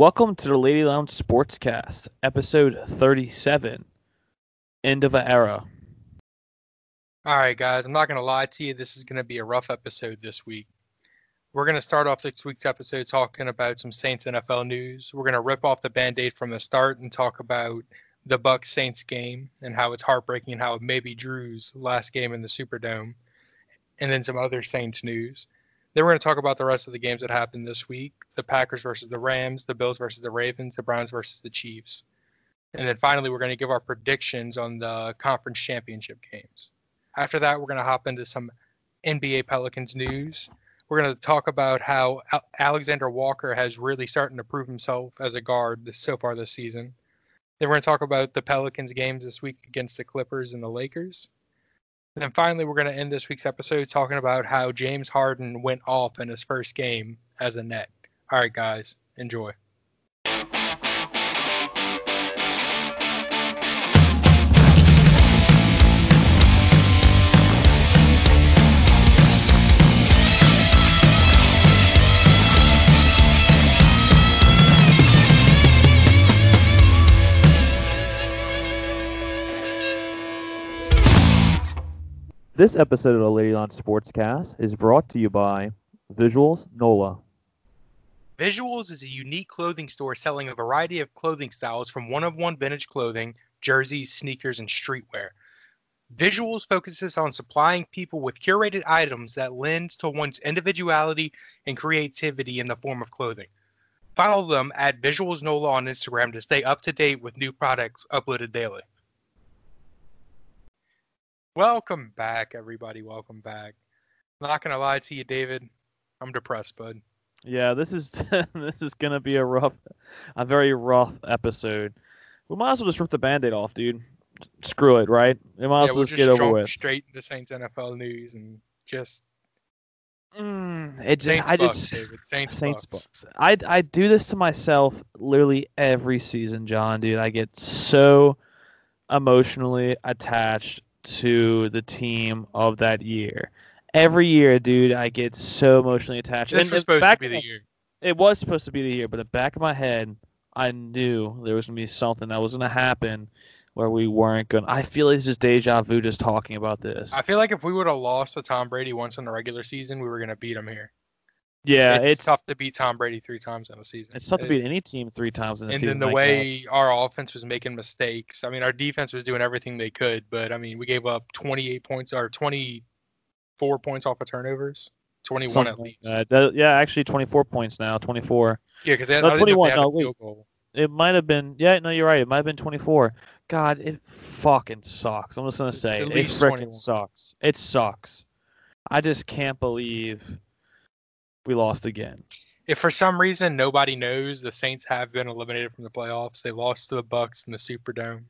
Welcome to the Lady Lounge Sportscast, episode 37, End of an Era. All right, guys, I'm not going to lie to you. This is going to be a rough episode this week. We're going to start off this week's episode talking about some Saints NFL news. We're going to rip off the band aid from the start and talk about the Bucs Saints game and how it's heartbreaking and how it may be Drew's last game in the Superdome, and then some other Saints news. Then we're going to talk about the rest of the games that happened this week the Packers versus the Rams, the Bills versus the Ravens, the Browns versus the Chiefs. And then finally, we're going to give our predictions on the conference championship games. After that, we're going to hop into some NBA Pelicans news. We're going to talk about how Alexander Walker has really starting to prove himself as a guard so far this season. Then we're going to talk about the Pelicans games this week against the Clippers and the Lakers. And then finally, we're going to end this week's episode talking about how James Harden went off in his first game as a net. All right, guys, enjoy. This episode of the Lady Lounge Sportscast is brought to you by Visuals NOLA. Visuals is a unique clothing store selling a variety of clothing styles from one of one vintage clothing, jerseys, sneakers, and streetwear. Visuals focuses on supplying people with curated items that lends to one's individuality and creativity in the form of clothing. Follow them at Visuals NOLA on Instagram to stay up to date with new products uploaded daily. Welcome back, everybody. Welcome back. not gonna lie to you, David. I'm depressed, bud. Yeah, this is this is gonna be a rough, a very rough episode. We might as well just rip the band-aid off, dude. Screw it, right? We might yeah, as well we'll just, get over with. Straight into Saints NFL news and just. Mm, it just, Saints I Bucs, just David. Saints, Saints Bucs. Bucs. I I do this to myself literally every season, John. Dude, I get so emotionally attached to the team of that year. Every year, dude, I get so emotionally attached. This And was supposed to be the my- year. It was supposed to be the year, but in the back of my head, I knew there was gonna be something that was gonna happen where we weren't gonna. I feel like it's just deja vu just talking about this. I feel like if we would have lost to Tom Brady once in the regular season, we were gonna beat him here. Yeah, it's, it's tough to beat Tom Brady three times in a season. it's tough to beat any team three times in a and season. And then the I way guess. our offense was making mistakes. I mean, our defense was doing everything they could, but I mean, we gave up 28 points or 24 points off of turnovers, 21 Something at least. that. That- yeah, actually, 24 points now. 24. Yeah, because they No, 21. 21, Had no, a wait. field goal. It might have been. Yeah, no, you're right. It might have been 24. God, it fucking sucks. I'm just gonna say it. It freaking 21. sucks. It sucks. I just can't believe we lost again. If for some reason nobody knows, the Saints have been eliminated from the playoffs. They lost to the Bucs in the Superdome.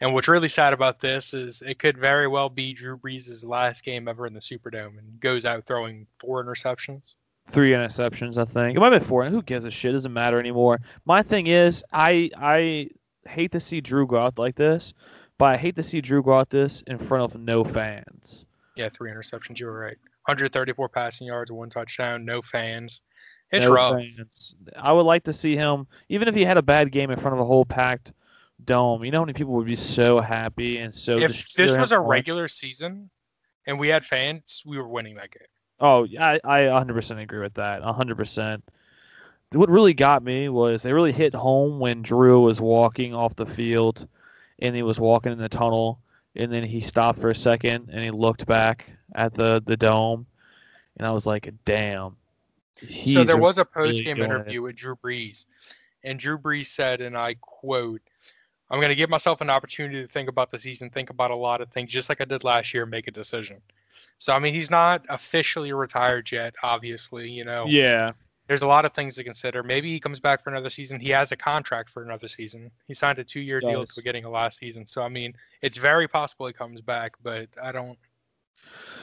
And what's really sad about this is it could very well be Drew Brees' last game ever in the Superdome and goes out throwing four interceptions. Three interceptions, I think. It might been four. And who gives a shit? Doesn't matter anymore. My thing is, I I hate to see Drew go out like this, but I hate to see Drew go out this in front of no fans. Yeah, three interceptions. You were right. 134 passing yards, one touchdown, no fans. It's no rough. fans. I would like to see him, even if he had a bad game in front of a whole packed dome. You know how many people would be so happy and so. If this was a on? regular season and we had fans, we were winning that game. Oh, yeah, I I 100% agree with that. 100%. What really got me was they really hit home when Drew was walking off the field and he was walking in the tunnel and then he stopped for a second and he looked back at the the dome and I was like, "Damn." so there was a post game interview with Drew Brees, and Drew Brees said, and I quote, I'm going to give myself an opportunity to think about the season, think about a lot of things, just like I did last year, and make a decision. So, I mean, he's not officially retired yet, obviously. You know, Yeah. There's a lot of things to consider. Maybe he comes back for another season. He has a contract for another season. He signed a two year deal the beginning of last season. So, I mean, it's very possible he comes back, but I don't.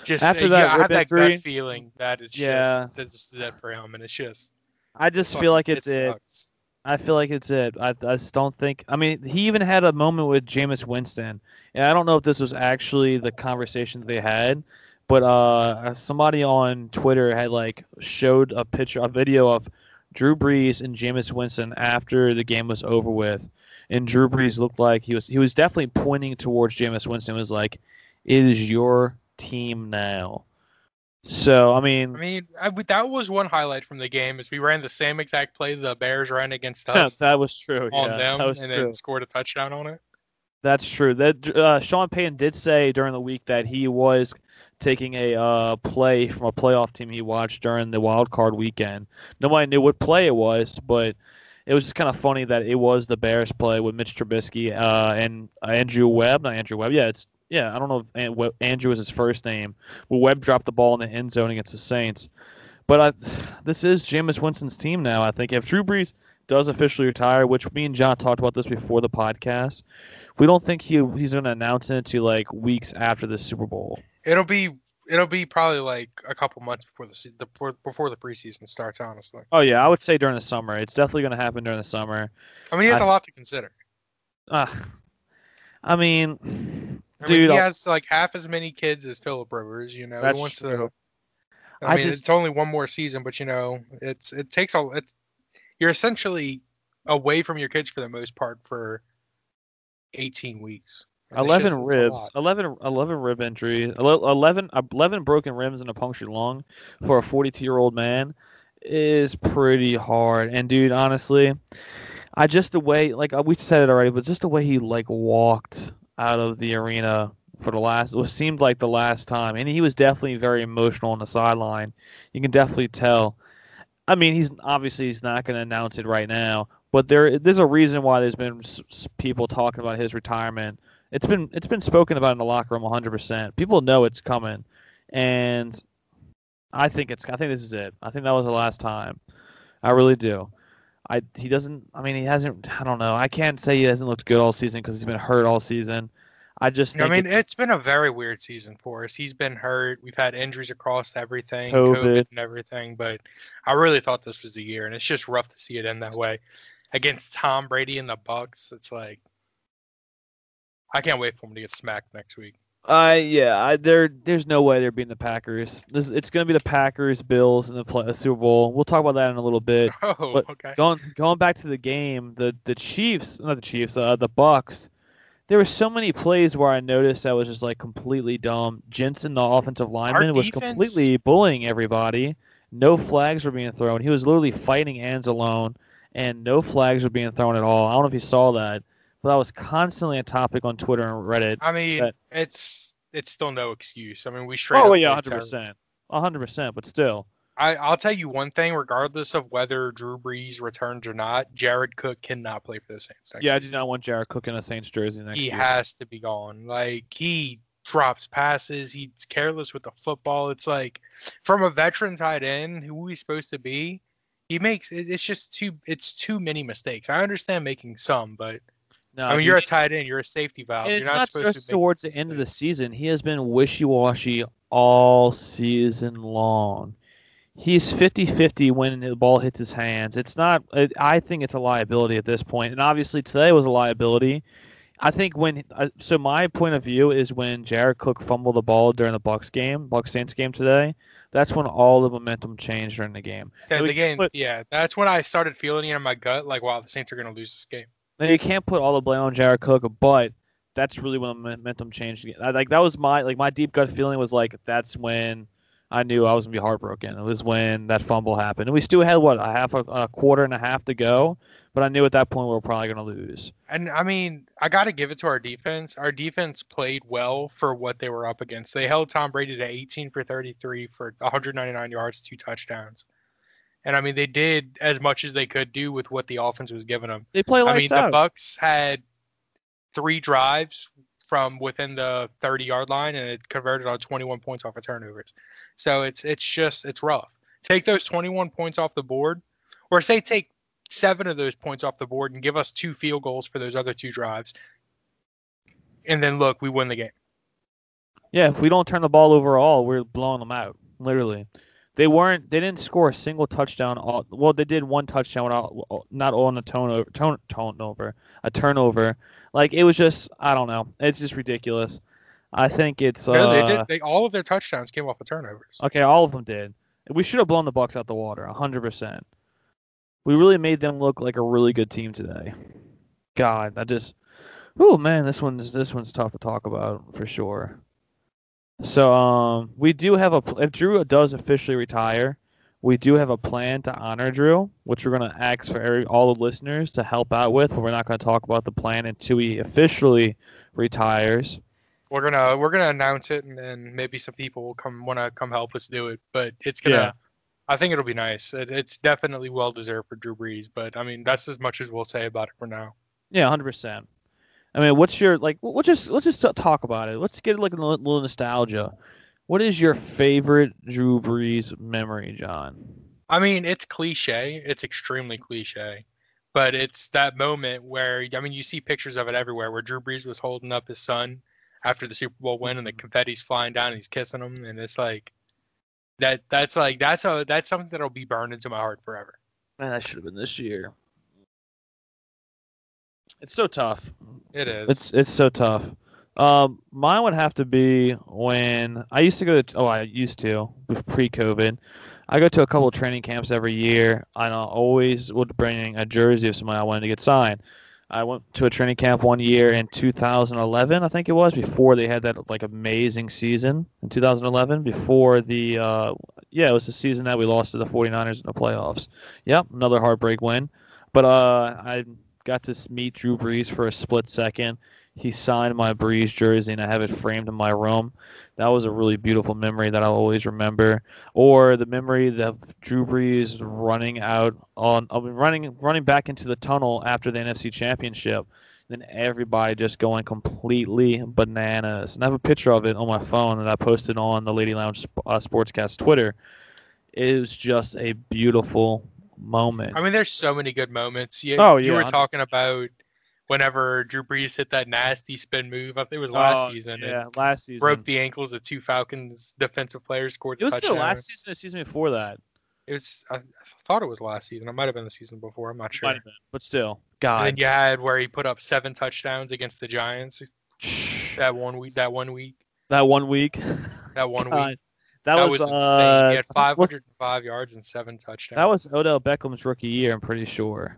Just After that yeah, I have that gut feeling that it's Yeah. just this is it for him, and it's just I just feel like it's it. sucks. I feel like it's it. I, I just don't think. I mean, he even had a moment with Jameis Winston, and I don't know if this was actually the conversation that they had, but uh, somebody on Twitter had like showed a picture, a video of Drew Brees and Jameis Winston after the game was over with, and Drew Brees looked like he was he was definitely pointing towards Jameis Winston. Was like, "It is your team now." So I mean, I mean, I, that was one highlight from the game is we ran the same exact play the Bears ran against us. that was true. On yeah, them, that was and true. then scored a touchdown on it. That's true. That uh, Sean Payton did say during the week that he was taking a uh, play from a playoff team he watched during the wild card weekend. Nobody knew what play it was, but it was just kind of funny that it was the Bears play with Mitch Trubisky uh, and Andrew Webb. Not Andrew Webb. Yeah, it's yeah. I don't know if Andrew is his first name. Well, Webb dropped the ball in the end zone against the Saints. But I, this is Jameis Winston's team now. I think if Drew Brees does officially retire, which me and John talked about this before the podcast, we don't think he he's going to announce it to like weeks after the Super Bowl. It'll be it'll be probably like a couple months before the, the before the preseason starts. Honestly. Oh yeah, I would say during the summer. It's definitely going to happen during the summer. I mean, he has I, a lot to consider. Uh, I mean, I dude, mean, he I'll- has like half as many kids as Philip Rivers. You know, That's he wants true. to. I, I mean, just- it's only one more season, but you know, it's it takes a. It's, you're essentially away from your kids for the most part for 18 weeks. And it's 11 just- ribs, lot. 11, 11 rib injury, 11, 11 broken ribs and a punctured lung for a 42 year old man is pretty hard. And dude, honestly, I just the way like uh, we said it already, but just the way he like walked out of the arena for the last it seemed like the last time, and he was definitely very emotional on the sideline. You can definitely tell. I mean, he's obviously he's not going to announce it right now, but there there's a reason why there's been people talking about his retirement. It's been it's been spoken about in the locker room 100%. People know it's coming, and I think it's I think this is it. I think that was the last time. I really do. I he doesn't. I mean, he hasn't. I don't know. I can't say he hasn't looked good all season because he's been hurt all season. I just I mean, it's- it's been a very weird season for us. He's been hurt. We've had injuries across everything, COVID. COVID and everything. But I really thought this was the year, and it's just rough to see it end that way against Tom Brady and the Bucs. It's like I can't wait for him to get smacked next week. I yeah, I, there there's no way they're beating the Packers. This it's going to be the Packers, Bills, and the play, Super Bowl. We'll talk about that in a little bit. Oh, But okay. Going going back to the game, the the Chiefs, not the Chiefs, uh, the Bucs. There were so many plays where I noticed that was just like completely dumb. Jensen, the offensive lineman, was defense- completely bullying everybody. No flags were being thrown. He was literally fighting ends alone, and no flags were being thrown at all. I don't know if you saw that, but that was constantly a topic on Twitter and Reddit. I mean, that- it's it's still no excuse. I mean, we straight. Oh up yeah, hundred percent, hundred percent. But still, I, I'll tell you one thing, regardless of whether Drew Brees returns or not, Jared Cook cannot play for the Saints. Next yeah, I do not want Jared Cook in a Saints jersey next he year. has to be gone. Like he drops passes, he's careless with the football. It's like from a veteran tight end who he's supposed to be, he makes it's just too it's too many mistakes. I understand making some, but no, I mean dude, you're a tight end, you're a safety valve. You're it's not, not, supposed just to towards the end of the season. He has been wishy-washy all season long. He's 50-50 when the ball hits his hands. It's not. It, I think it's a liability at this point. and obviously today was a liability. I think when uh, so my point of view is when Jared Cook fumbled the ball during the Bucs game, Bucs Saints game today. That's when all the momentum changed during the game. the, the game. put- yeah, that's when I started feeling it in my gut, like wow, the Saints are gonna lose this game. Now you can't put all the blame on Jared Cook, but that's really when the momentum changed. I, like that was my like my deep gut feeling was like that's when I knew I was gonna be heartbroken. It was when that fumble happened, and we still had what a half a, a quarter and a half to go, but I knew at that point we were probably gonna lose. And I mean, I got to give it to our defense. Our defense played well for what they were up against. They held Tom Brady to 18 for 33 for 199 yards, two touchdowns. And I mean, they did as much as they could do with what the offense was giving them. They play I mean, the. Bucs had three drives from within the 30 yard line, and it converted on 21 points off of turnovers. So it's it's just it's rough. Take those 21 points off the board, or say take seven of those points off the board and give us two field goals for those other two drives, and then look, we win the game. Yeah, if we don't turn the ball over all, we're blowing them out. Literally, they weren't. They didn't score a single touchdown. All, well, they did one touchdown, without, not on a turnover. Turn, turnover, a turnover. Like it was just. I don't know. It's just ridiculous. I think it's. Uh, No, they did. They all of their touchdowns came off of turnovers. Okay, all of them did. We should have blown the Bucs out the water, hundred percent. We really made them look like a really good team today. God, I just, oh man, this one's this one's tough to talk about for sure. So um, we do have a if Drew does officially retire, we do have a plan to honor Drew, which we're going to ask for every, all the listeners to help out with. But we're not going to talk about the plan until he officially retires. We're gonna we're gonna announce it, and then maybe some people will come want to come help us do it. But it's gonna. Yeah. I think it'll be nice. It, it's definitely well deserved for Drew Brees, but I mean that's as much as we'll say about it for now. Yeah, hundred percent. I mean, what's your like? Let's just let's just talk about it. Let's get like a little, nostalgia. What is your favorite Drew Brees memory, John? I mean, it's cliche. It's extremely cliche, but it's that moment where I mean, you see pictures of it everywhere, where Drew Brees was holding up his son after the Super Bowl win, and the mm-hmm. confetti's flying down, and he's kissing him, and it's like that. That's like that's a that's something that'll be burned into my heart forever. Man, that should have been this year. It's so tough. It is. It's it's so tough. Um, mine would have to be when I used to go to. Oh, I used to pre-COVID. I go to a couple of training camps every year, and I always would bring a jersey of somebody I wanted to get signed. I went to a training camp one year in 2011, I think it was, before they had that like amazing season in 2011. Before the, uh, yeah, it was the season that we lost to the 49ers in the playoffs. Yep, another heartbreak win. But uh, I got to meet Drew Brees for a split second. He signed my Brees jersey, and I have it framed in my room. That was a really beautiful memory that I'll always remember. Or the memory of Drew Brees running out on, running running back into the tunnel after the NFC Championship. Then everybody just going completely bananas. And I have a picture of it on my phone that I posted on the Lady Lounge uh, Sportscast Twitter. It was just a beautiful moment. I mean, there's so many good moments. You, Oh, you yeah, were 100%. talking about whenever Drew Brees hit that nasty spin move. I think it was last Oh, season. Yeah, last season. broke the ankles of two Falcons defensive players scored it was touchdown. last season the season before that. It was. I, I thought it was last season. It might have been the season before. I'm not sure. Been, but still, And God. then you had where he put up seven touchdowns against the Giants that one week. That one week. that one week. That one God, week. That, That, was, was, insane. uh, he had was- 505 yards and seven touchdowns. That was Odell Beckham's rookie year. I'm pretty sure,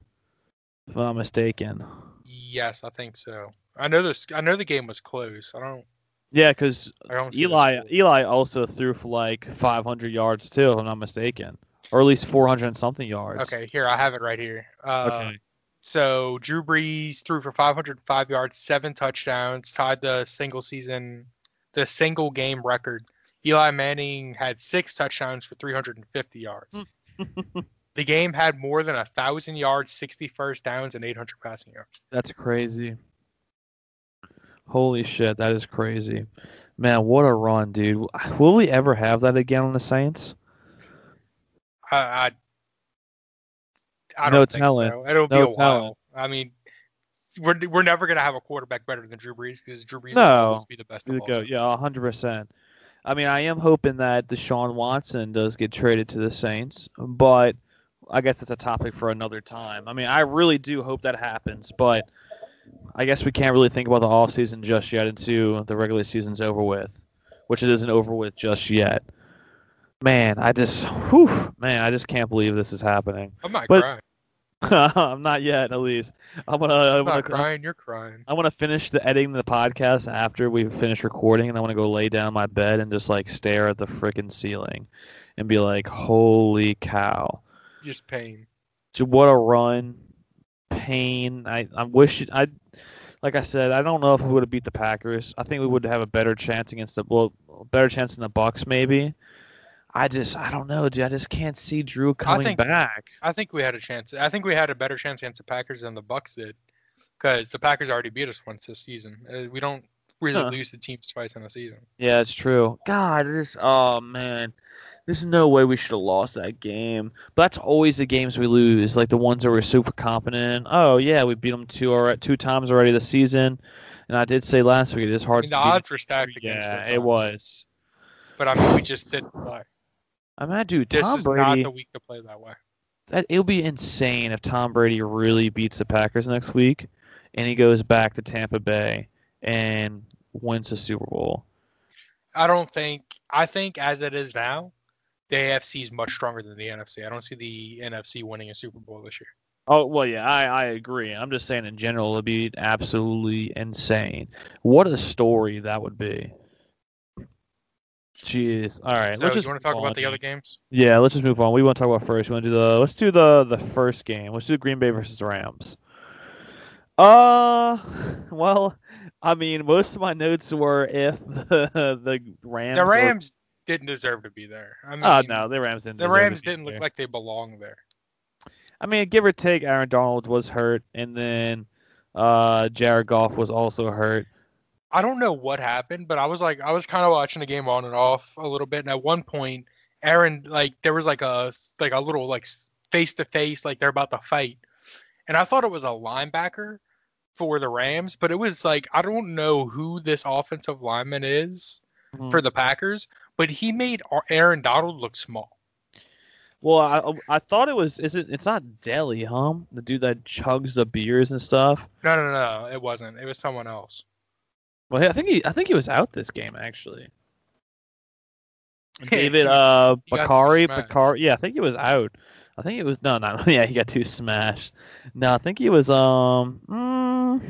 if I'm not mistaken. Yes, I think so. I know this. I know the game was close. I don't. Yeah, because I don't. see the Eli. Eli also threw for like 500 yards too, if I'm not mistaken, or at least 400 and something yards. Okay, here I have it right here. Uh, Okay. So Drew Brees threw for 505 yards, seven touchdowns, tied the single season, the single game record. Eli Manning had six touchdowns for 350 yards. the game had more than a thousand yards, 60 first downs, and 800 passing yards. That's crazy. Holy shit, that is crazy. Man, what a run, dude. Will we ever have that again on the Saints? I, I, I don't think telling. so. It'll be No a while. I mean, we're we're never gonna have a quarterback better than Drew Brees because Drew Brees No. will always be the best of all go, time. yeah, hundred percent. I mean, I am hoping that Deshaun Watson does get traded to the Saints, but I guess that's a topic for another time. I mean, I really do hope that happens, but I guess we can't really think about the off season just yet until the regular season's over with, which it isn't over with just yet. Man, I just, whew, man, I just can't believe this is happening. I'm not But- crying. I'm not yet, at least. I'm gonna, I'm I'm gonna, not crying. You're crying. I want to finish the editing the podcast after we finish recording, and I want to go lay down in my bed and just like stare at the freaking ceiling, and be like, "Holy cow! Just pain. What a run! Pain. I I wish it, I, like I said, I don't know if we would have beat the Packers. I think we would have a better chance against the well, better chance than the Bucs maybe. I just I don't know, dude. I just can't see Drew coming think- back. I think we had a chance. I think we had a better chance against the Packers than the Bucs did, because the Packers already beat us once this season. Uh, we don't really Huh. lose the teams twice in a season. Yeah, it's true. God, this. Oh man, there's no way we should have lost that game. But that's always the games we lose, like the ones that we're super competent. Oh yeah, we beat them two or two times already this season. And I did say last week it is I hard mean, to the beat. odds were stacked against yeah, us. it honestly. was. But I mean, we just didn't play. I mean, dude, This Tom is not Brady. the week to play that way. That it'll be insane if Tom Brady really beats the Packers next week, and he goes back to Tampa Bay and wins the Super Bowl. I don't think. I think as it is now, the AFC is much stronger than the NFC. I don't see the NFC winning a Super Bowl this year. Oh well, yeah, I, I agree. I'm just saying in general, it'd be absolutely insane. What a story that would be. Jeez. All right. So let's you just want to talk move about on, the other games? Yeah, let's just move on. We want to talk about first. We want to do the let's do the the first game. Let's do Green Bay versus Rams. Uh, well, I mean, most of my notes were if the the Rams. The Rams didn't deserve to be there. I mean, Oh no, the Rams didn't. the deserve to Rams didn't there. look like they belonged there. I mean, give or take, Aaron Donald was hurt, and then uh, Jared Goff was also hurt. I don't know what happened, but I was like, I was kind of watching the game on and off a little bit, and at one point, Aaron like there was like a like a little like face to face, like they're about to fight, and I thought it was a linebacker for the Rams, but it was like I don't know who this offensive lineman is Mm-hmm. for the Packers, but he made Aaron Donald look small. Well, I I thought it was. Is it? It's not Deli, huh? The dude that chugs the beers and stuff. No, no, no, it wasn't. It was someone else. Well, I think he. I think he was out this game actually. David uh he got too Bakari. Bakari. Yeah, I think he was out. I think it was no, no. Yeah, he got too smashed. No, I think he was um. mm,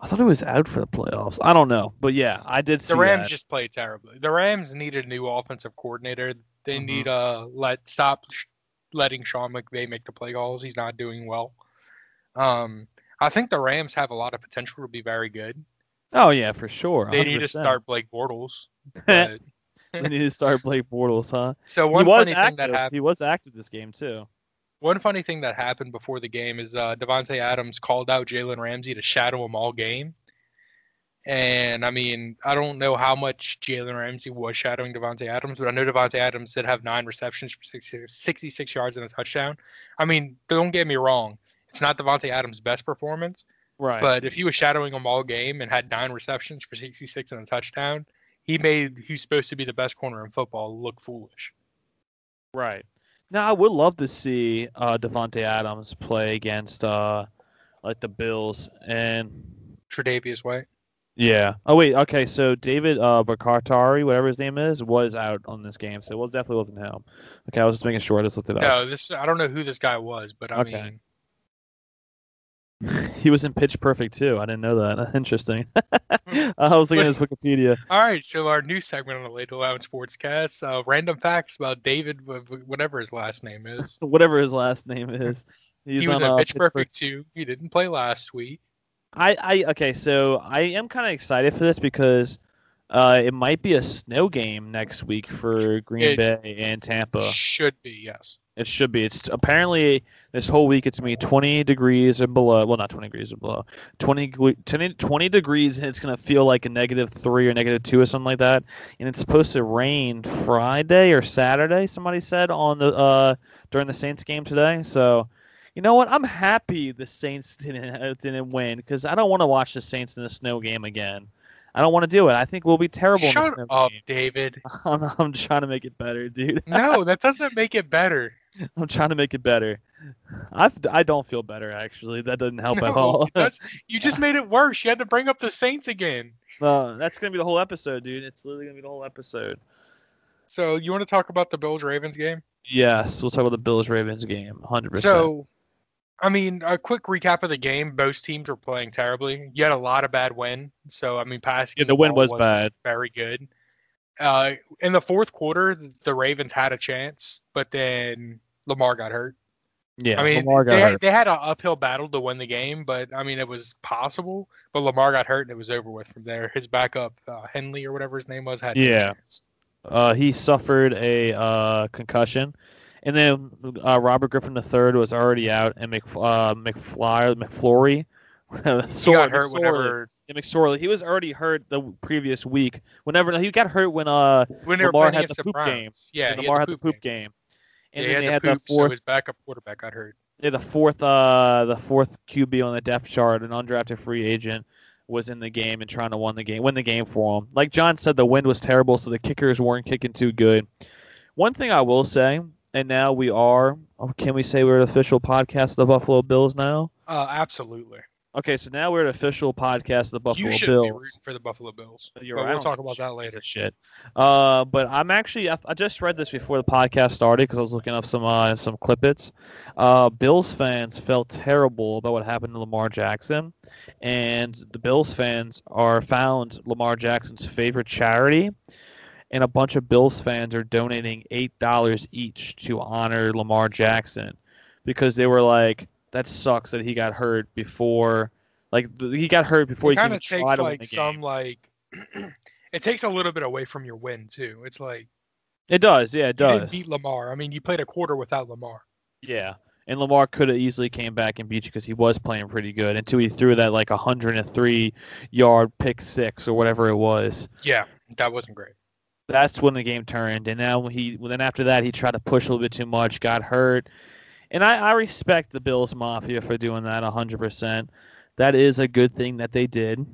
I thought he was out for the playoffs. I don't know, but yeah, I did see The Rams that. just played terribly. The Rams need a new offensive coordinator. They Mhm. need uh let stop sh- letting Sean McVay make the play calls. He's not doing well. Um, I think the Rams have a lot of potential to be very good. Oh yeah, for sure. They need to start Blake Bortles. they need to start Blake Bortles, huh? so one funny thing that happened. He was active this game too. One funny thing that happened before the game is uh, Davante Adams called out Jalen Ramsey to shadow him all game. And I mean, I don't know how much Jalen Ramsey was shadowing Davante Adams, but I know Davante Adams did have nine receptions for 60, 66 yards and a touchdown. I mean, don't get me wrong, it's not Davante Adams' best performance, Right. but if he was shadowing him all game and had nine receptions for 66 and a touchdown, he made who's supposed to be the best corner in football look foolish. Right. Now I would love to see uh Davante Adams play against uh like the Bills and Tre'Davious White. yeah. Oh wait, okay, so David uh Bakartari, whatever his name is, was out on this game, so it was definitely wasn't him. Okay, I was just making sure I just looked it up. No, this I don't know who this guy was, but I Okay. mean, he was in Pitch Perfect too. I didn't know that. Interesting. I was looking at his Wikipedia. All right, so our new segment on the Lady Lounge Sportscast, uh, random facts about David, wh- wh- whatever his last name is. Whatever his last name is. He's he was on, at uh, Pitch Perfect too. He didn't play last week. I, I okay, so I am kind of excited for this because uh, it might be a snow game next week for Green It Bay and Tampa. Should be yes. It should be. It's apparently this whole week it's gonna be 20 degrees and below. Well, not 20 degrees or below. 20, 20, 20 degrees and it's gonna feel like a negative three or negative two or something like that. And it's supposed to rain Friday or Saturday. Somebody said on the uh during the Saints game today. So. You know what? I'm happy the Saints didn't didn't win because I don't want to watch the Saints in the snow game again. I don't want to do it. I think we'll be terrible in Shut the up, game. David. I'm, I'm trying to make it better, dude. No, that doesn't make it better. I'm trying to make it better. I I don't feel better actually. That doesn't help no, at all. that's, you just made it worse. You had to bring up the Saints again. no, that's gonna be the whole episode, dude. It's literally gonna be the whole episode. So you want to talk about the Bills Ravens game? Yes, we'll talk about the Bills Ravens game, 100. percent So, I mean, a quick recap of the game. Both teams were playing terribly. You had a lot of bad win. So, I mean, passing Yeah, the win was bad. very good. Uh, in the fourth quarter, the Ravens had a chance, but then Lamar got hurt. Yeah, I mean, they, hurt. they had an uphill battle to win the game, but I mean, it was possible. But Lamar got hurt, and it was over with from there. His backup, uh, Henley or whatever his name was, had Yeah. chance. Uh, he suffered a uh, concussion, and then uh, Robert Griffin III was already out, and Mc uh, McFly McFlurry. He got hurt whenever McSorley. He was already hurt the previous week. Whenever he got hurt when uh when Lamar had the the poop Browns. game. Yeah, Lamar had had the poop game. And Yeah, then he they had had the the poop, so fourth his backup quarterback got hurt. Yeah, the fourth, uh, the fourth QB on the depth chart, an undrafted free agent, was in the game and trying to win the game, win the game for him. Like John said, the wind was terrible, so the kickers weren't kicking too good. One thing I will say, and now we are, oh, can we say we're an official podcast of the Buffalo Bills now? Uh, absolutely. Okay, so now we're at an official podcast of the Buffalo Bills. you should Bills. be rooting for the Buffalo Bills. You're but right, we'll talk about that later. shit. Uh, but I'm actually I, I just read this before the podcast started because I was looking up some uh, some clippets. Uh, Bills fans felt terrible about what happened to Lamar Jackson, and the Bills fans are found Lamar Jackson's favorite charity, and a bunch of Bills fans are donating eight dollars each to honor Lamar Jackson, because they were like, that sucks that he got hurt before. Like he got hurt before It he kind of takes like some game. like. it takes a little bit away from your win too. It's like It does, yeah, it you didn't does. beat Lamar. I mean, you played a quarter without Lamar. Yeah, and Lamar could have easily came back and beat you because he was playing pretty good until he threw that like 103 yard pick six or whatever it was. Yeah, that wasn't great. That's when the game turned, and now he then after that he tried to push a little bit too much, got hurt, and I, I respect the Bills Mafia for doing that 100. percent That is a good thing that they did.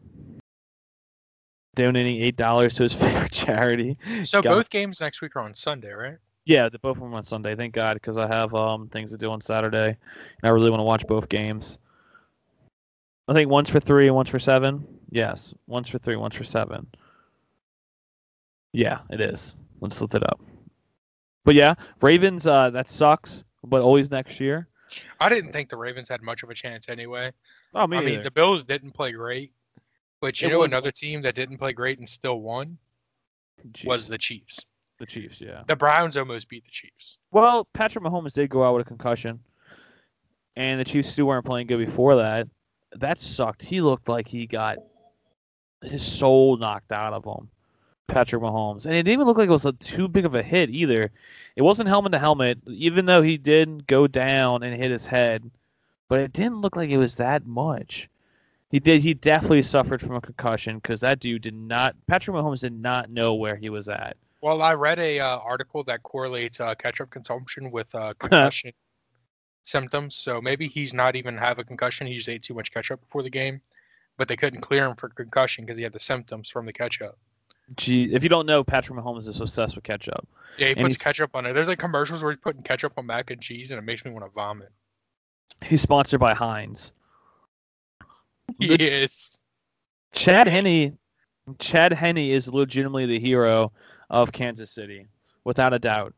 Donating eight dollars to his favorite charity. So Got- both games next week are on Sunday, right? Yeah, the both of them on Sunday. Thank God, because I have um things to do on Saturday, and I really want to watch both games. I think one's for three and one's for seven. Yes, one's for three, one's for seven. Yeah, it is. Let's look it up. But yeah, Ravens. Uh, that sucks, but always next year. I didn't think the Ravens had much of a chance anyway. Oh, me I mean, the Bills didn't play great, but you It know was- another team that didn't play great and still won was the Chiefs. the Chiefs. Yeah. The Browns almost beat the Chiefs. Well, Patrick Mahomes did go out with a concussion, and the Chiefs still weren't playing good before that. That sucked. He looked like he got his soul knocked out of him, Patrick Mahomes, and it didn't even look like it was a, too big of a hit either. It wasn't helmet to helmet, even though he did go down and hit his head, but it didn't look like it was that much. He did. He definitely suffered from a concussion because that dude did not. Patrick Mahomes did not know where he was at. Well, I read a uh, article that correlates uh, ketchup consumption with uh, concussion symptoms. So maybe he's not even have a concussion. He just ate too much ketchup before the game, but they couldn't clear him for concussion because he had the symptoms from the ketchup. Gee, if you don't know, Patrick Mahomes is obsessed with ketchup. Yeah, he And puts he's- ketchup on it. There's like commercials where he's putting ketchup on mac and cheese, and it makes me want to vomit. He's sponsored by Heinz. Yes. Chad Henne, Chad Henne is legitimately the hero of Kansas City, without a doubt.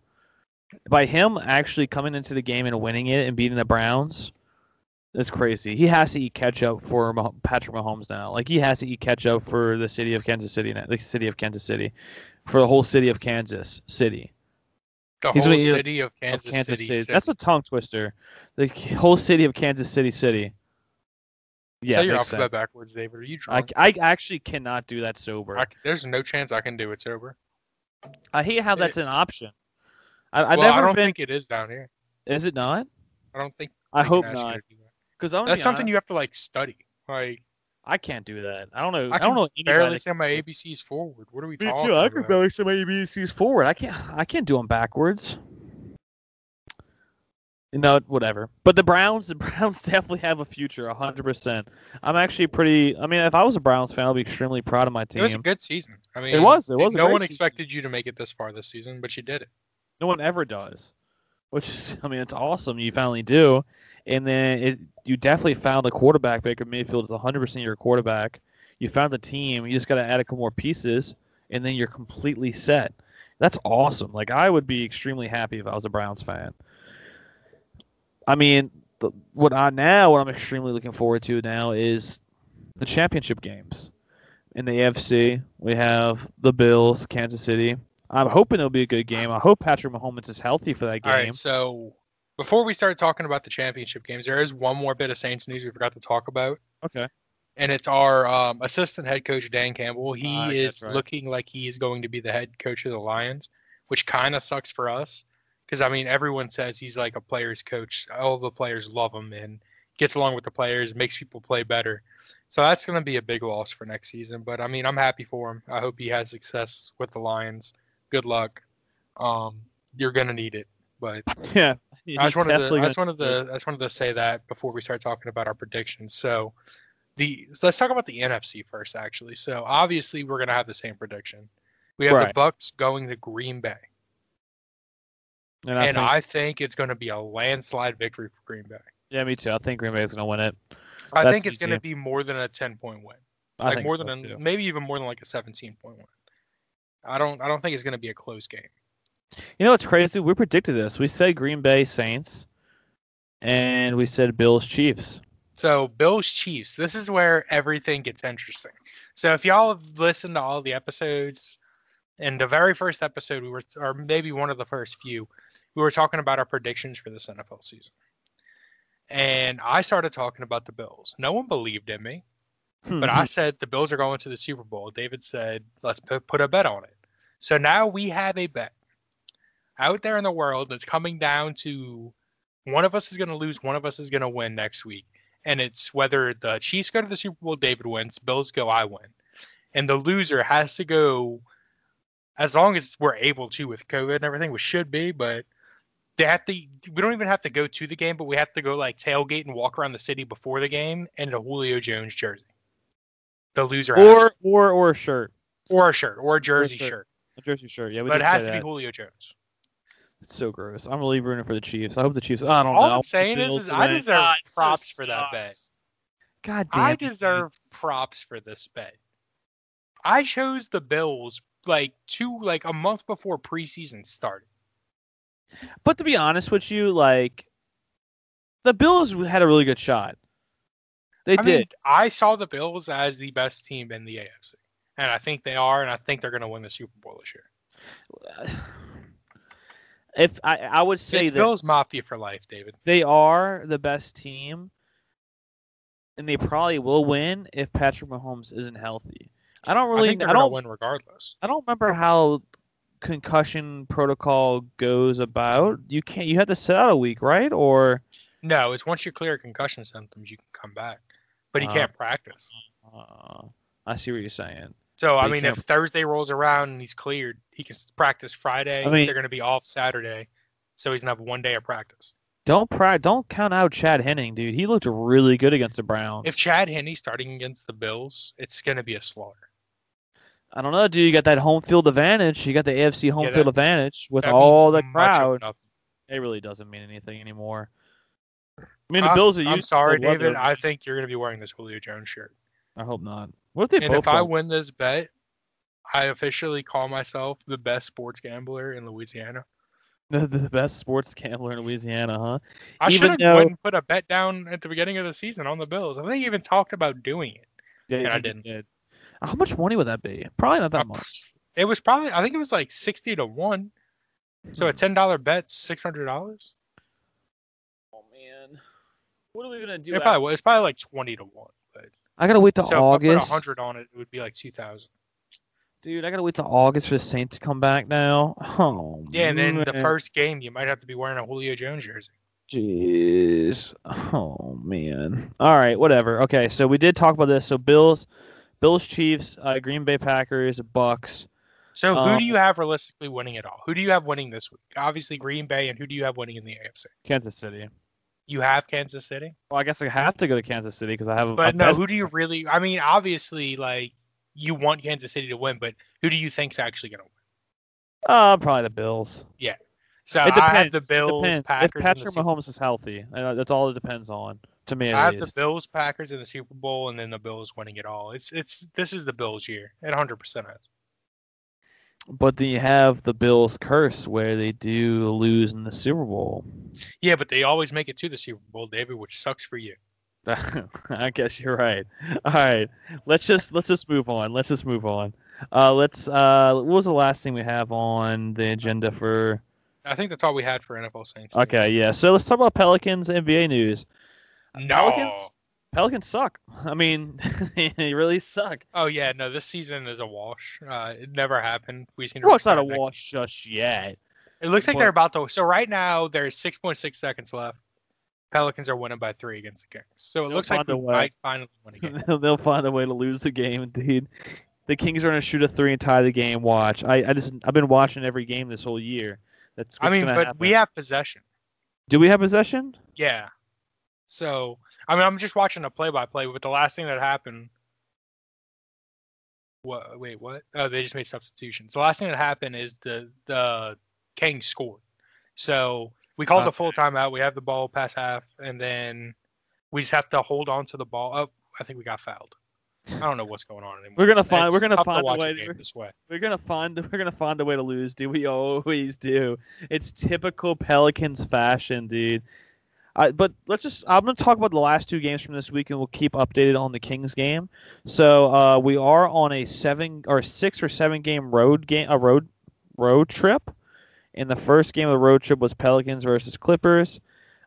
By him actually coming into the game and winning it and beating the Browns, that's crazy. He has to eat ketchup for Patrick Mahomes now. Like he has to eat ketchup for the city of Kansas City, the city of Kansas City, for the whole city of Kansas City. The He's whole city of Of Kansas, Kansas City. City. City. That's a tongue twister. The whole city of Kansas City City. Yeah, Say your makes alphabet sense. backwards, David. Are you I, drunk? I actually cannot do that sober. I there's no chance I can do it sober. I hate how that's an option. I, I've well, never I don't been. think it is down here. Is it not? I don't think. I hope not. To do that. Because I'm That's something you have to like study. Like I can't do that. I don't know. I, I, don't can know barely anybody. say my ABCs forward. What are we Me talking too. I about? can barely say my ABCs forward. I can't. I can't do them backwards. You know, whatever. But the Browns, the Browns definitely have a future, hundred percent. I'm actually pretty. I mean, if I was a Browns fan, I'd be extremely proud of my team. It was a good season. I mean, It was. It was a no great one season. expected you to make it this far this season, but you did it. No one ever does. Which is, I mean, it's awesome. You finally do, and then it. You definitely found the quarterback. Baker Mayfield is 100 percent your quarterback. You found the team. You just got to add a couple more pieces, and then you're completely set. That's awesome. Like I would be extremely happy if I was a Browns fan. I mean, the, what I now what I'm extremely looking forward to now is the championship games. In the AFC, we have the Bills, Kansas City. I'm hoping it'll be a good game. I hope Patrick Mahomes is healthy for that game. All right. So before we start talking about the championship games, there is one more bit of Saints news we forgot to talk about, Okay. and it's our um, assistant head coach Dan Campbell. He Ah, is right. looking like he is going to be the head coach of the Lions, which kind of sucks for us because I mean everyone says he's like a player's coach. All the players love him and gets along with the players, makes people play better. So that's going to be a big loss for next season. But I mean, I'm happy for him. I hope he has success with the Lions. Good luck. Um, you're going to need it. But Yeah. I just wanted to, I just wanted to, I just wanted to say that before we start talking about our predictions. So, the so let's talk about the NFC first, actually. So obviously we're gonna have the same prediction. We have the Bucs going to Green Bay, and I and think, I think it's going to be a landslide victory for Green Bay. Yeah, me too. I think Green Bay is going to win it. I That's think it's going to be more than a 10 point win. I Like think more so, than a, too. maybe even more than like a 17 point win. I don't I don't think it's going to be a close game. You know what's crazy? We predicted this. We said Green Bay Saints, and we said Bills Chiefs. So Bills Chiefs. This is where everything gets interesting. So if y'all have listened to all the episodes, in the very first episode we were, or maybe one of the first few, we were talking about our predictions for this NFL season. And I started talking about the Bills. No one believed in me, but I hmm. said the Bills are going to the Super Bowl. David said, let's put, put a bet on it. So now we have a bet out there in the world that's coming down to one of us is going to lose, one of us is going to win next week. And it's whether the Chiefs go to the Super Bowl, David wins, Bills go, I win. And the loser has to go as long as we're able to with COVID and everything, which should be, but they have to we don't even have to go to the game, but we have to go like tailgate and walk around the city before the game in a Julio Jones jersey. The loser has or or or a shirt, or a shirt or a jersey shirt. shirt. a jersey shirt. Yeah, we But it has to be. Julio Jones. It's so gross. I'm really rooting for the Chiefs. I hope the Chiefs. I don't All know. I'm saying is, is I deserve God, it so props for that bet. God damn. I it, dude. deserve props for this bet. I chose the Bills like two like a month before preseason started. But to be honest with you, like the Bills had a really good shot. They I did. mean, I saw the Bills as the best team in the AFC. And I think they are, and I think they're gonna win the Super Bowl this year. If I, I would say it's that Bills Mafia for life, David. they are the best team, and they probably will win if Patrick Mahomes isn't healthy. I don't I really. think they're I, gonna don't. win regardless. I don't remember how concussion protocol goes about. You can't. You had to sit out a week, right? Or No, it's once you clear concussion symptoms, you can come back, but you Uh, can't practice. uh, I see what you're saying. So I mean, if Thursday rolls around and he's cleared, he can practice Friday. I mean- they're going to be off Saturday, so he's gonna have one day of practice. Don't pri- Don't count out Chad Henning, dude. He looked really good against the Browns. If Chad Henne's starting against the Bills, it's going to be a slaughter. I don't know, dude. You got that home field advantage. You got the AFC home Yeah, field advantage with all the crowd. It really doesn't mean anything anymore. I mean, the I- Bills are I'm sorry. David. I think you're going to be wearing this Julio Jones shirt. I hope not. What if they And both? if I don't? win this bet, I officially call myself the best sports gambler in Louisiana. the, the best sports gambler in Louisiana, huh? I should have though- went and put a bet down at the beginning of the season on the Bills. I think he even talked about doing it. Yeah, And I didn't. did. How much money would that be? Probably not that Uh, much. It was probably I think it was like sixty to one. So a ten dollar bet, six hundred dollars. Oh man, what are we gonna do? It probably was. It's probably like twenty to one. I gotta wait till so if I August, put hundred on it, it would be like two thousand. dude. I gotta wait till August for the Saints to come back now. Oh Yeah, and then the first game you might have to be wearing a Julio Jones jersey. Jeez. Oh man. All right, whatever. Okay, so we did talk about this. So Bills, Bills, Chiefs, uh, Green Bay Packers, Bucs. So who Um, do you have realistically winning it all? Who do you have winning this week? Obviously Green Bay, and who do you have winning in the AFC? Kansas City. You have Kansas City, Well, I guess I have to go to Kansas City because I have. a- but no. bet- Who do you really? I mean, obviously, like you want Kansas City to win, but who do you think's actually going to win? Uh, probably the Bills. Yeah. So it I have depends. the Bills, depends. Packers, if Patrick Mahomes is healthy, uh, that's all it depends on. To me, I have the. Bills, Packers in the Super Bowl, and then the Bills winning it all. It's it's this is the Bills year. It 100 percent is. But then you have the Bills curse where they do lose in the Super Bowl. Yeah, but they always make it to the Super Bowl, David, which sucks for you. I guess you're right. All right, let's just let's just move on. Let's just move on. Uh, let's. Uh, what was the last thing we have on the agenda for? I think that's all we had for NFL Saints. Okay, yeah. So let's talk about Pelicans NBA news. No. Pelicans. Pelicans suck. I mean, they really suck. Oh yeah, no. This season is a wash. Uh, it never happened. We seem to Well, it's not a wash just yet. It looks like But- they're about to. So right now there's 6.6 seconds left. Pelicans are winning by three against the Kings. So it They'll looks like we might finally win again. They'll they'll find a way to lose the game, indeed. The Kings are going to shoot a three and tie the game. Watch. I, I just I've been watching every game this whole year. That's I mean, but happen. we have possession. do we have possession? Yeah. So I mean, I'm just watching a play-by-play. But the last thing that happened. What? Wait, what? Oh, they just made substitutions. The last thing that happened is the the Kings scored. So We called Uh, the full timeout. We have the ball past half, and then we just have to hold on to the ball. Oh, I think we got fouled. I don't know what's going on anymore. We're gonna find. It's we're gonna tough to find a way. To, this way. we're gonna find. We're gonna find a way to lose, dude. We always do. It's typical Pelicans fashion, dude. I, but let's just. I'm gonna talk about the last two games from this week, and we'll keep updated on the Kings game. So uh, we are on a seven or six or seven game road game, a road road trip. And the first game of the road trip was Pelicans versus Clippers.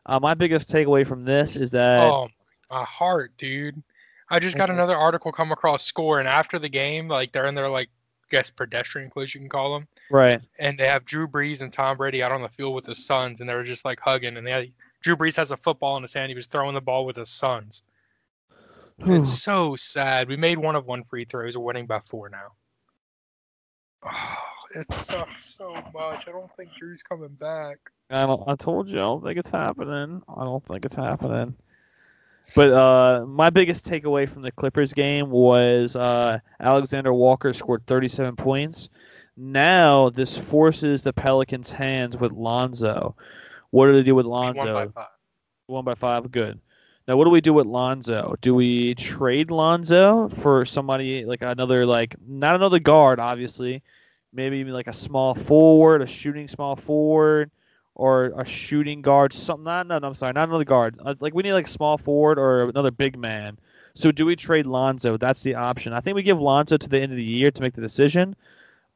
Uh, my biggest takeaway from this is that Oh, my heart, dude. I just got another article come across score, and after the game, like they're in their like, guess pedestrian clothes you can call them, right. and they have Drew Brees and Tom Brady out on the field with the sons, and they were just like hugging, and they had, Drew Brees has a football in his hand. He was throwing the ball with his sons. It's so sad. We made one of one free throws. We're winning by four now. Oh, it sucks so much. I don't think Drew's coming back. I don't. I told you. I don't think it's happening. I don't think it's happening. But uh, my biggest takeaway from the Clippers game was uh, Alexander Walker scored 37 points. Now this forces the Pelicans' hands with Lonzo. What do they do with We won by Lonzo? five. One by five. Good. Now, what do we do with Lonzo? Do we trade Lonzo for somebody like another, like not another guard, obviously, maybe even like a small forward, a shooting small forward, or a shooting guard? Something. Not, no, no, I'm sorry, not another guard. Uh, Like we need like a small forward or another big man. So do we trade Lonzo? That's the option. I think we give Lonzo to the end of the year to make the decision.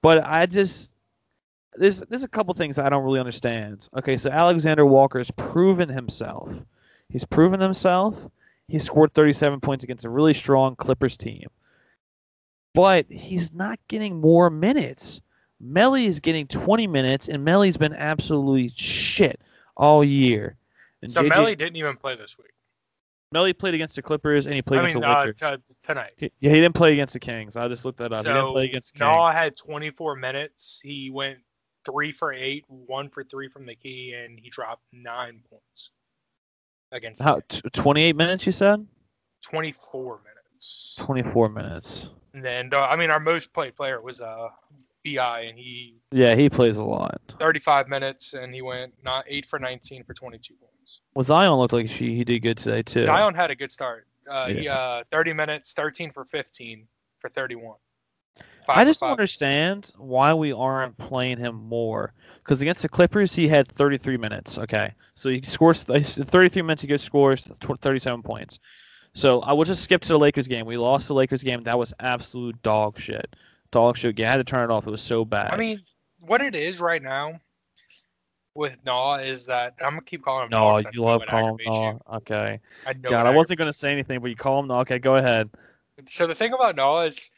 But I just there's there's a couple things I don't really understand. Okay, so Alexander Walker's proven himself. He's proven himself. He scored 37 points against a really strong Clippers team. But he's not getting more minutes. Melli is getting 20 minutes, and Melli's been absolutely shit all year. And So JJ Melli didn't even play this week. Melli played against the Clippers, and he played I against mean, the uh, t- tonight. He- yeah, he didn't play against the Kings. I just looked that up. he didn't So play against the Kings. Had 24 minutes. He went three for eight, one for three from the key, and he dropped nine points against How, t- 28 minutes, you said? 24 minutes. 24 minutes. And then, uh, I mean, our most played player was uh, Bi, and he Yeah, he plays a lot. 35 minutes, and he went not eight for 19 for 22 points. Well, Zion looked like she, he did good today, too. Zion had a good start. Uh, He uh, 30 minutes, 13 for 15 for 31. I just don't understand why we aren't playing him more. Because against the Clippers, he had 33 minutes. Okay, so he scores 33 minutes. He gets scores 37 points. So I will just skip to the Lakers game. We lost the Lakers game. That was absolute dog shit. Dog shit game. I had to turn it off. It was so bad. I mean, what it is right now with Naw is that I'm gonna keep calling him Naw. no, you love calling him. aggravates okay. I know God, I wasn't gonna say anything, but you call him. No, okay, go ahead. So the thing about Naw is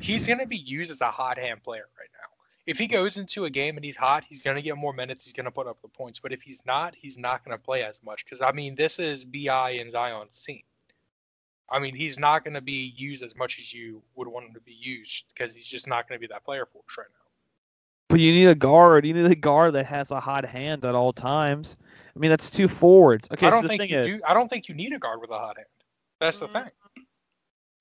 he's gonna be used as a hot hand player right now. If he goes into a game and he's hot, he's gonna get more minutes. He's gonna put up the points. But if he's not, he's not gonna play as much. Because I mean, this is Bi and Zion's team. I mean, he's not going to be used as much as you would want him to be used because he's just not going to be that player for us right now. But you need a guard. You need a guard that has a hot hand at all times. I mean, that's two forwards. Okay, I don't the think thing you is, do. I don't think you need a guard with a hot hand. That's the Mm, thing.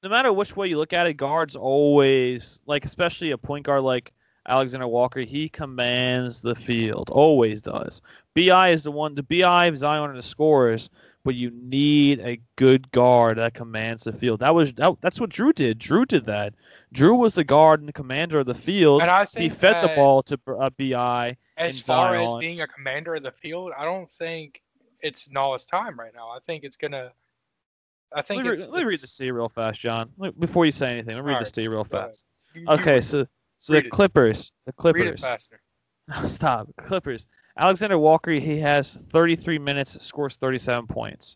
No matter which way you look at it, guards always like, especially a point guard like Alexander Walker. He commands the field, always does. Bi is the one. The Bi, Zion, are the scorers, but you need a good guard that commands the field. That was that, that's what Drew did. Drew did that. Drew was the guard and the commander of the field. And I think He fed the ball to uh, Bi. As far as being a commander of the field, I don't think it's Nala's time right now. I think it's gonna. I Let think me, it's, let me read the it's- state real fast, John. Before you say anything, let me read the Alright, state real fast. You- you Okay, read- so so the. Clippers, the read it Clippers. faster. Stop. Clippers. Alexander Walker, he has 33 minutes, scores 37 points.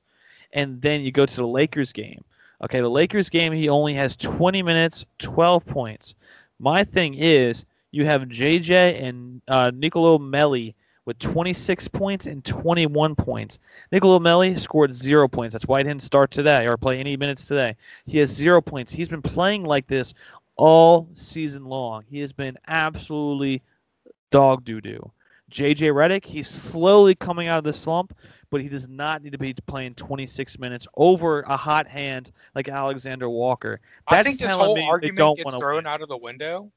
And then you go to the Lakers game. Okay, the Lakers game, he only has 20 minutes, 12 points. My thing is, you have JJ and uh, Nicolo Melli with 26 points and 21 points. Nicolo Melli scored zero points. That's why he didn't start today or play any minutes today. He has zero points. He's been playing like this all season long. He has been absolutely dog doo doo. JJ Redick, he's slowly coming out of the slump, but he does not need to be playing 26 minutes over a hot hand like Alexander Walker. I That's think this whole argument don't gets thrown win. out of the window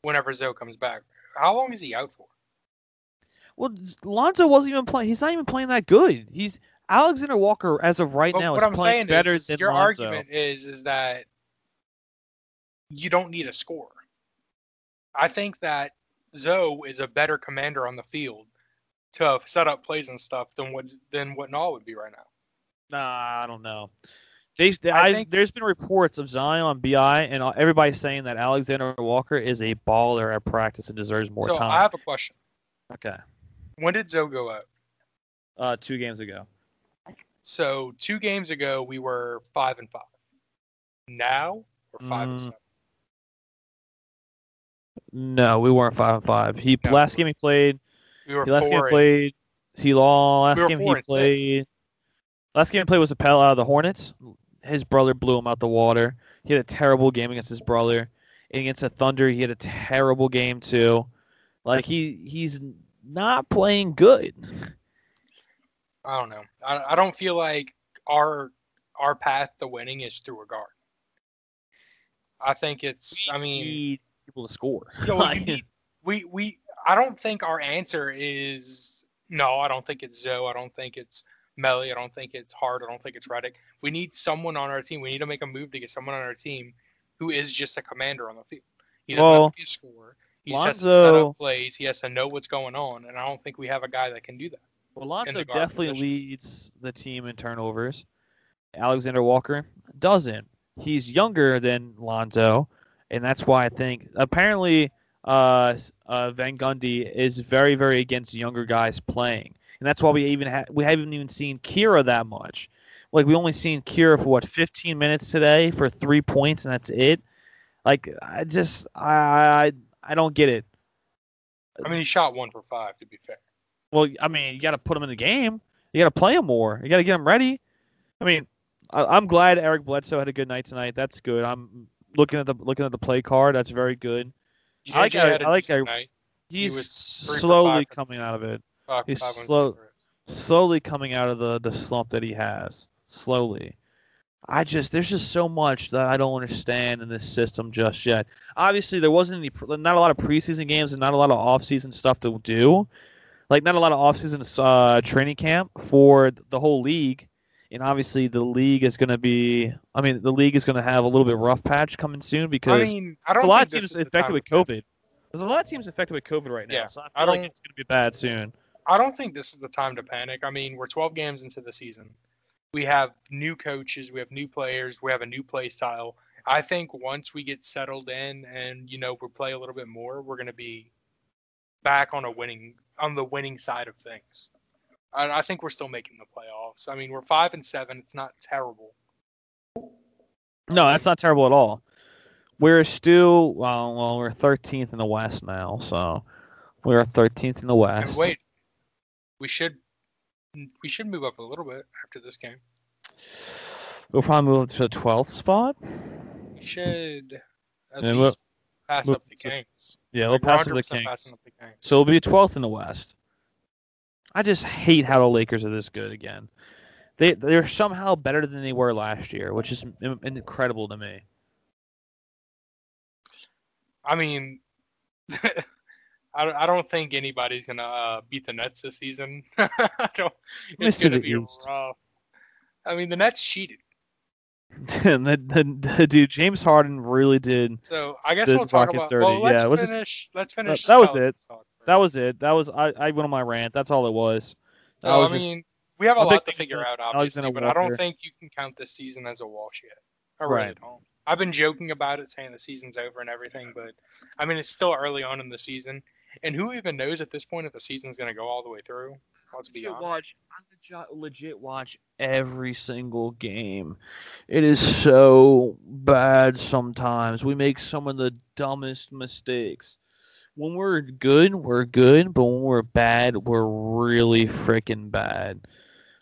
whenever Zoe comes back. How long is he out for? Well, Lonzo wasn't even playing. He's not even playing that good. He's Alexander Walker as of right But now what is I'm playing saying better is, than your Lonzo. argument is is that you don't need a score. I think that Zoe is a better commander on the field to set up plays and stuff than what than what Nall would be right now. Nah, I don't know. They, they- I I think- there's been reports of Zion BI, and everybody's saying that Alexander Walker is a baller at practice and deserves more so time. I have a question. Okay, When did Zoe go out? uh, two games ago. So two games ago we were five and five. Now we're five and Mm, seven. No, we weren't five and five. He No, last game he played. We were last game he played, he lost. Last We game he and six. played. Last game he played was a Pell out of the Hornets. His brother blew him out the water. He had a terrible game against his brother. And against the Thunder, he had a terrible game too. Like he he's not playing good. I don't know. I, I don't feel like our our path to winning is through a guard. I think it's. I mean, need people to score. you know, need, we we. I don't think our answer is no. I don't think it's Zoe. I don't think it's Melli. I don't think it's Hart. I don't think it's Redick. We need someone on our team. We need to make a move to get someone on our team who is just a commander on the field. He doesn't Well, have to be a scorer. He just has to set Lonzo- up plays. He has to know what's going on, and I don't think we have a guy that can do that. well, Lonzo definitely position. leads the team in turnovers. Alexander Walker doesn't. He's younger than Lonzo, and that's why I think apparently uh, uh, Van Gundy is very, very against younger guys playing, and that's why we even ha- we haven't even seen Kira that much. Like we only seen Kira for what 15 minutes today for three points, and that's it. Like I just I I, don't get it. I mean, he shot one for five. To be fair. Well, I mean, you got to put him in the game. You got to play him more. You got to get him ready. I mean, I, I'm glad Eric Bledsoe had a good night tonight. That's good. I'm looking at the looking at the play card. That's very good. I like JJ Eric- had I like Eric-. He He's was slowly coming out of it. Five, He's five slow- Slowly coming out of the the slump that he has. Slowly. I just there's just so much that I don't understand in this system just yet. Obviously, there wasn't any not a lot of preseason games and not a lot of off-season stuff to do. Like not a lot of off-season uh, training camp for the whole league. And obviously, the league is going to be. I mean, the league is going to have a little bit rough patch coming soon because I mean, I don't a lot of teams affected with. COVID. There's a lot of teams affected with COVID right now, Yeah, so I feel I don't- think it's going to be bad soon. I don't think this is the time to panic. I mean, we're 12 games into the season. We have new coaches, we have new players, we have a new play style. I think once we get settled in and you know we play a little bit more, we're going to be back on a winning on the winning side of things. And I think we're still making the playoffs. I mean, we're five and seven. It's not terrible. No, that's not terrible at all. We're still well, well, we're 13th in the West now, so we're 13th in the West. And wait, we should Mm, we should move up a little bit after this game. we'll probably move up to the 12th spot. We should at Yeah, least pass we'll- up the Kings. Yeah, we'll Like, pass to the Kings. up the Kings. So we'll be 12th in the West. I just hate how the Lakers are this good again. They they're somehow better than they were last year, which is incredible to me. I mean, I, don't- I don't think anybody's gonna uh, beat the Nets this season. I don't, it's see gonna be East. rough. I mean, the Nets cheated, and the, the, the dude James Harden really did. so I guess we'll talk about. dirty. Well, let's Yeah, let's just- finish. let's finish. that was it. That was it. That was I, I went on my rant. That's all it was. That So I was just- mean, we have a a lot to figure out, obviously, but I don't think you can count this season as a wash yet. I really Right. don't. I've been joking about it, saying the season's over and everything, but I mean, it's still early on in the season, and who even knows at this point if the season's going to go all the way through? Let's be honest. watch. I legit, legit watch every single game. It is so bad sometimes. We make some of the dumbest mistakes. When we're good, we're good, but when we're bad, we're really freaking bad.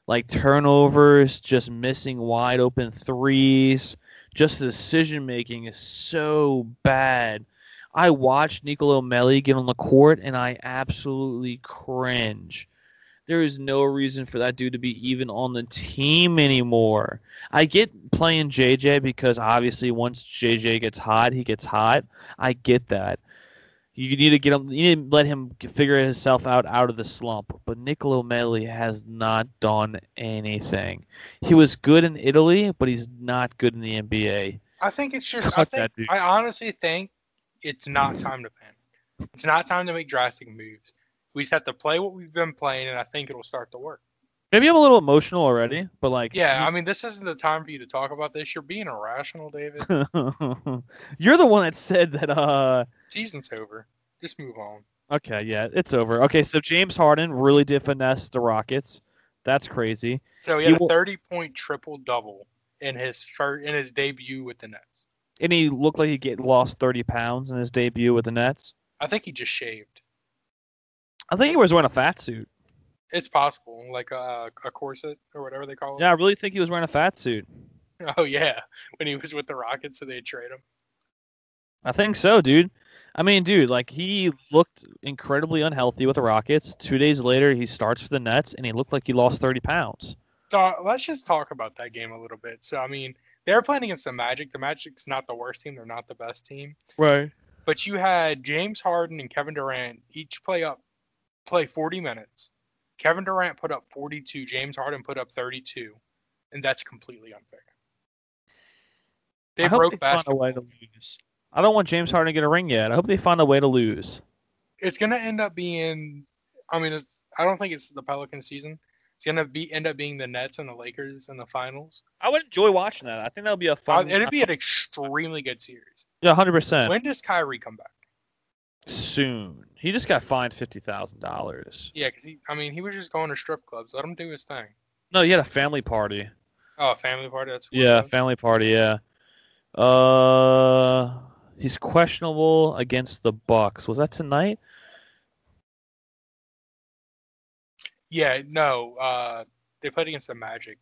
Like turnovers, just missing wide open threes, just the decision making is so bad. I watched Nicolo Melli get on the court and I absolutely cringe. There is no reason for that dude to be even on the team anymore. I get playing JJ because obviously once JJ gets hot, he gets hot. I get that. You need to get him. You need to let him figure himself out out of the slump. But Nicolo Melli has not done anything. He was good in Italy, but he's not good in the NBA. I think it's just. I think. I honestly think it's not time to panic. It's not time to make drastic moves. We just have to play what we've been playing, and I think it'll start to work. Maybe I'm a little emotional already, but like, Yeah, I mean, this isn't the time for you to talk about this. You're being irrational, David. you're the one that said that. Uh, Season's over. Just move on. okay, yeah, it's over. Okay, so James Harden really did finesse the Rockets. That's crazy. So he had a 30 point triple double in his first, in his debut with the Nets. And he looked like he get lost 30 pounds in his debut with the Nets. I think he just shaved. I think he was wearing a fat suit. It's possible, like a, a corset or whatever they call it. Yeah, I really think he was wearing a fat suit. Oh yeah, when he was with the Rockets, so they trade him. I think so, dude. I mean, dude, like he looked incredibly unhealthy with the Rockets. Two days later, he starts for the Nets, and he looked like he lost 30 pounds. So let's just talk about that game a little bit. So I mean, they're playing against the Magic. The Magic's not the worst team. They're not the best team. Right. But you had James Harden and Kevin Durant each play up, play 40 minutes. Kevin Durant put up 42. James Harden put up 32, and that's completely unfair. They I broke they find a basketball. way to lose. I don't want James Harden to get a ring yet. I hope they find a way to lose. It's gonna end up being. I mean, it's, I don't think it's the Pelican season. It's gonna be end up being the Nets and the Lakers in the finals. I would enjoy watching that. I think that'll be a fun. it'd be an extremely good series. yeah, hundred percent. When does Kyrie come back? Soon. He just got fined fifty thousand dollars. Yeah, because he. I mean, he was just going to strip clubs. Let him do his thing. No, he had a family party. Oh, a family party. That's what Yeah, family party. Yeah. Uh, he's questionable against the Bucks. Was that tonight? Yeah, no. Uh, they played against the Magic.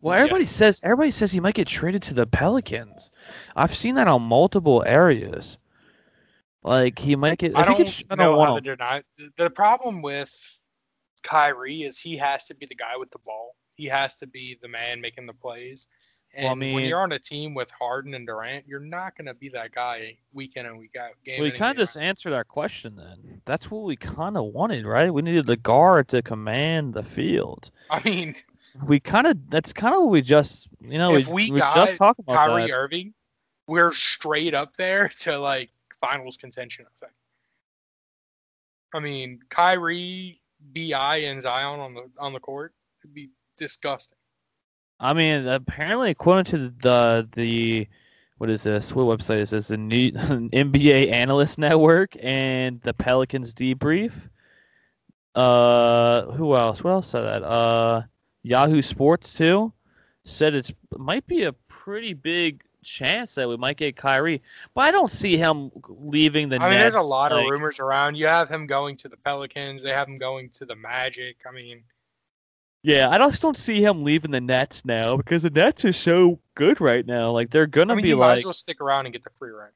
Well, everybody Yes. says everybody says he might get traded to the Pelicans. I've seen that on multiple areas. Like he might get. I if he don't, gets- I know don't how to him. deny. The, the problem with Kyrie is he has to be the guy with the ball. He has to be the man making the plays. And Well, I when mean- you're on a team with Harden and Durant, you're not going to be that guy week in and week out. Game We kind of just out. answered our question then. That's what we kind of wanted, right? We needed the guard to command the field. I mean, We kind of that's kind of what we just you know If we, we we got just talked about Kyrie that. Irving, we're straight up there to like finals contention. I think. I mean, Kyrie, Bi, and Zion on the on the court would be disgusting. I mean, apparently, according to the the what is this? What website is this? The new NBA Analyst Network and the Pelicans debrief. Uh, who else? What else said that? Uh, Yahoo Sports too said it's might be a pretty big chance that we might get Kyrie, but I don't see him leaving the. I mean, there's a lot like- of rumors around. You have him going to the Pelicans. They have him going to the Magic. I mean, Yeah, I just don't see him leaving the Nets now because the Nets are so good right now. Like they're gonna I mean, be he might like, as well stick around and get the free rent.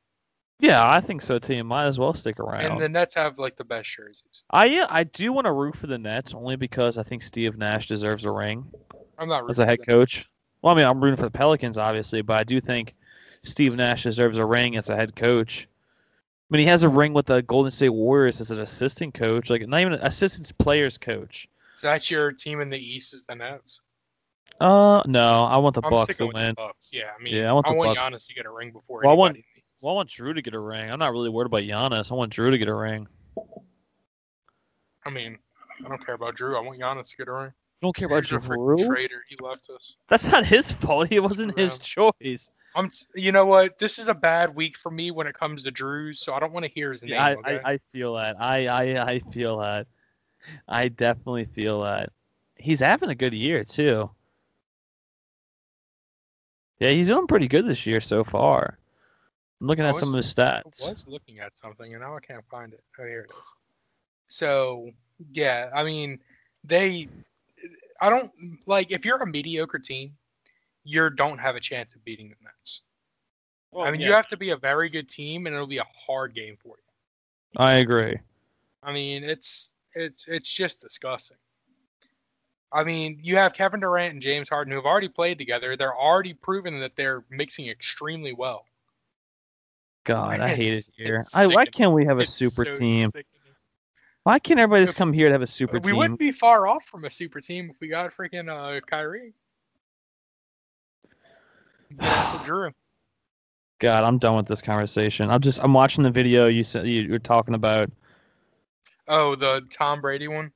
yeah, I think so too. You might as well stick around. And the Nets have like the best jerseys. I yeah, I do want to root for the Nets only because I think Steve Nash deserves a ring I'm not as a head coach. Well, I mean, I'm rooting for the Pelicans obviously, but I do think Steve Nash deserves a ring as a head coach. I mean, he has a ring with the Golden State Warriors as an assistant coach, like not even an assistant players coach. That's your team in the East is the Nets. Uh, no, I want the I'm Bucks to win. Bucks. Yeah, I mean, Yeah, I want the want Bucks. Giannis to get a ring before Well, I want- anybody in the East. Well, I want Drew to get a ring. I'm not really worried about Giannis. I want Drew to get a ring. I mean, I don't care about Drew. I want Giannis to get a ring. You don't care about He's Drew? traitor. He left us. That's not his fault. It wasn't his choice. I'm. You know what? This is a bad week for me when it comes to Drews, so I don't want to hear his name. Yeah, I, okay? I, I feel that. I, I, I feel that. I definitely feel that. He's having a good year too. Yeah, he's doing pretty good this year so far. I'm looking I at some of the his I stats. was looking at something and now I can't find it. Oh, here it is. So yeah, I mean, they. I don't like if you're a mediocre team, you don't have a chance of beating the Nets. I mean, you have to be a very good team, and it'll be a hard game for you. I agree. I mean, it's it's it's just disgusting. I mean, you have Kevin Durant and James Harden who have already played together. They're already proven that they're mixing extremely well. God, I hate it here. I, why can't we have a It's super so team? sickening. Why can't everybody just If- come here to have a super we team? We wouldn't be far off from a super team if we got freaking uh, Kyrie. Drew. God, I'm done with this conversation. I'm just I'm watching the video you said you were talking about. Oh, the Tom Brady one.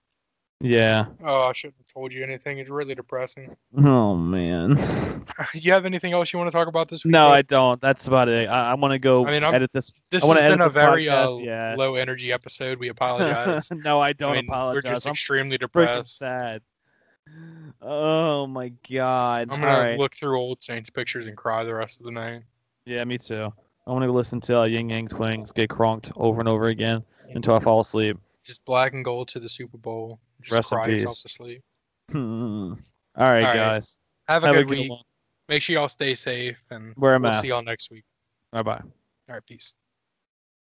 Yeah. Oh, I shouldn't have told you anything. It's really depressing. Oh man. you have anything else you want to talk about this week? no. I don't. That's about it. I, I want to go I mean, I'm- edit this. This I has been a very uh, yeah. low energy episode. We apologize. no, I don't I mean, apologize. We're just I'm extremely depressed. sad. Oh my god. I'm gonna right. look through old Saints pictures and cry the rest of the night. Yeah, me too. I want to listen to uh, Ying Yang Twins get cronked over and over again until I fall asleep. Just black and gold to the Super Bowl. Just Rest cry yourself to sleep. Hmm. All right, All right. guys. Have a Have good a good week. one. Make sure y'all stay safe, and Wear a we'll mask. see y'all next week. Bye bye. All right, peace.